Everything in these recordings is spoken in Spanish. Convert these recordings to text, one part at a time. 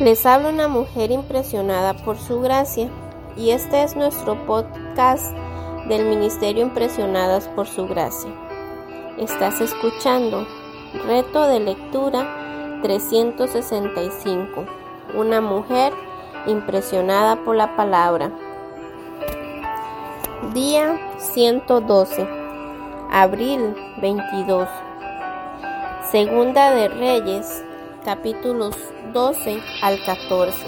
Les habla una mujer impresionada por su gracia y este es nuestro podcast del Ministerio Impresionadas por su gracia. Estás escuchando Reto de Lectura 365. Una mujer impresionada por la palabra. Día 112. Abril 22. Segunda de Reyes capítulos 12 al 14.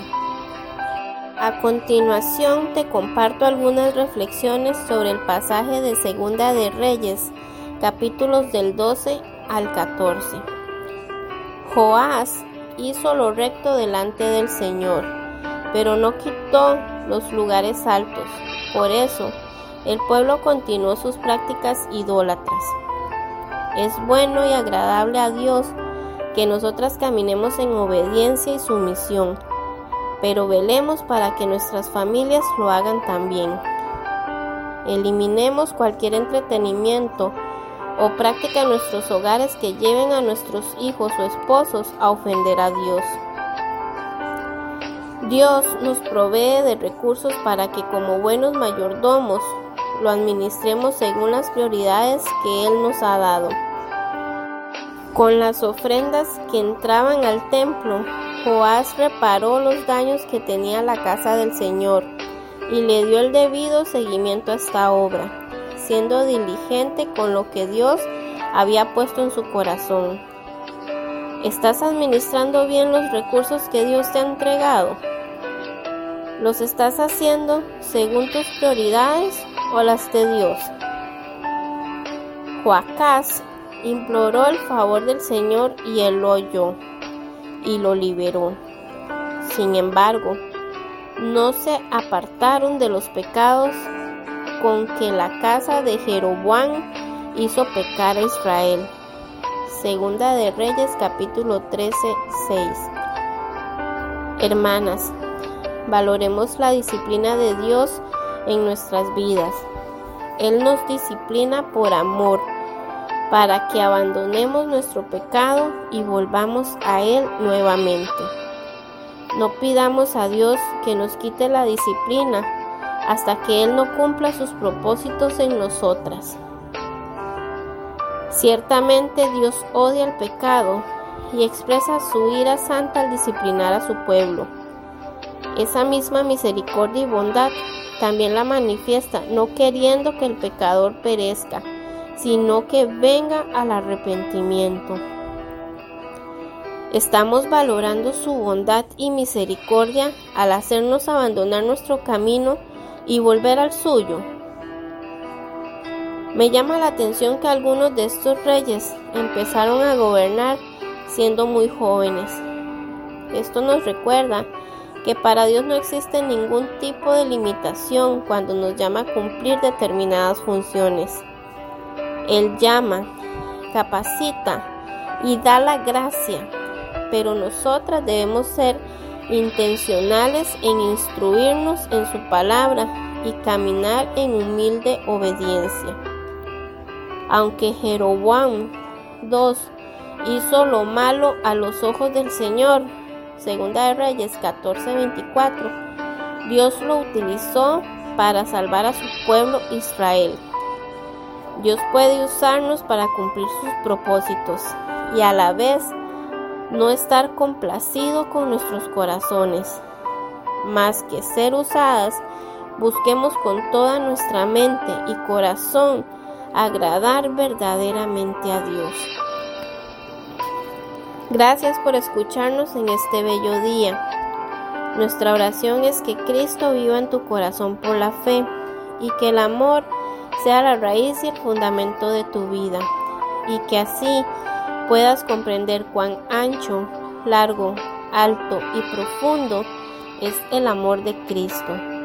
A continuación te comparto algunas reflexiones sobre el pasaje de Segunda de Reyes, capítulos del 12 al 14. Joás hizo lo recto delante del Señor, pero no quitó los lugares altos. Por eso, el pueblo continuó sus prácticas idólatras. Es bueno y agradable a Dios que nosotras caminemos en obediencia y sumisión, pero velemos para que nuestras familias lo hagan también. Eliminemos cualquier entretenimiento o práctica en nuestros hogares que lleven a nuestros hijos o esposos a ofender a Dios. Dios nos provee de recursos para que como buenos mayordomos lo administremos según las prioridades que Él nos ha dado. Con las ofrendas que entraban al templo, Joás reparó los daños que tenía la casa del Señor y le dio el debido seguimiento a esta obra, siendo diligente con lo que Dios había puesto en su corazón. ¿Estás administrando bien los recursos que Dios te ha entregado? ¿Los estás haciendo según tus prioridades o las de Dios? Joacás imploró el favor del Señor y él lo oyó y lo liberó. Sin embargo, no se apartaron de los pecados con que la casa de Jeroboam hizo pecar a Israel. Segunda de Reyes capítulo 13, 6. Hermanas, valoremos la disciplina de Dios en nuestras vidas. Él nos disciplina por amor para que abandonemos nuestro pecado y volvamos a Él nuevamente. No pidamos a Dios que nos quite la disciplina hasta que Él no cumpla sus propósitos en nosotras. Ciertamente Dios odia el pecado y expresa su ira santa al disciplinar a su pueblo. Esa misma misericordia y bondad también la manifiesta no queriendo que el pecador perezca, sino que venga al arrepentimiento. Estamos valorando su bondad y misericordia al hacernos abandonar nuestro camino y volver al suyo. Me llama la atención que algunos de estos reyes empezaron a gobernar siendo muy jóvenes. Esto nos recuerda que para Dios no existe ningún tipo de limitación cuando nos llama a cumplir determinadas funciones. Él llama, capacita y da la gracia, pero nosotras debemos ser intencionales en instruirnos en su palabra y caminar en humilde obediencia. Aunque Jeroboam II hizo lo malo a los ojos del Señor, Segunda de Reyes 14:24, Dios lo utilizó para salvar a su pueblo Israel. Dios puede usarnos para cumplir sus propósitos y a la vez no estar complacido con nuestros corazones. Más que ser usadas, busquemos con toda nuestra mente y corazón agradar verdaderamente a Dios. Gracias por escucharnos en este bello día. Nuestra oración es que Cristo viva en tu corazón por la fe y que el amor sea la raíz y el fundamento de tu vida, y que así puedas comprender cuán ancho, largo, alto y profundo es el amor de Cristo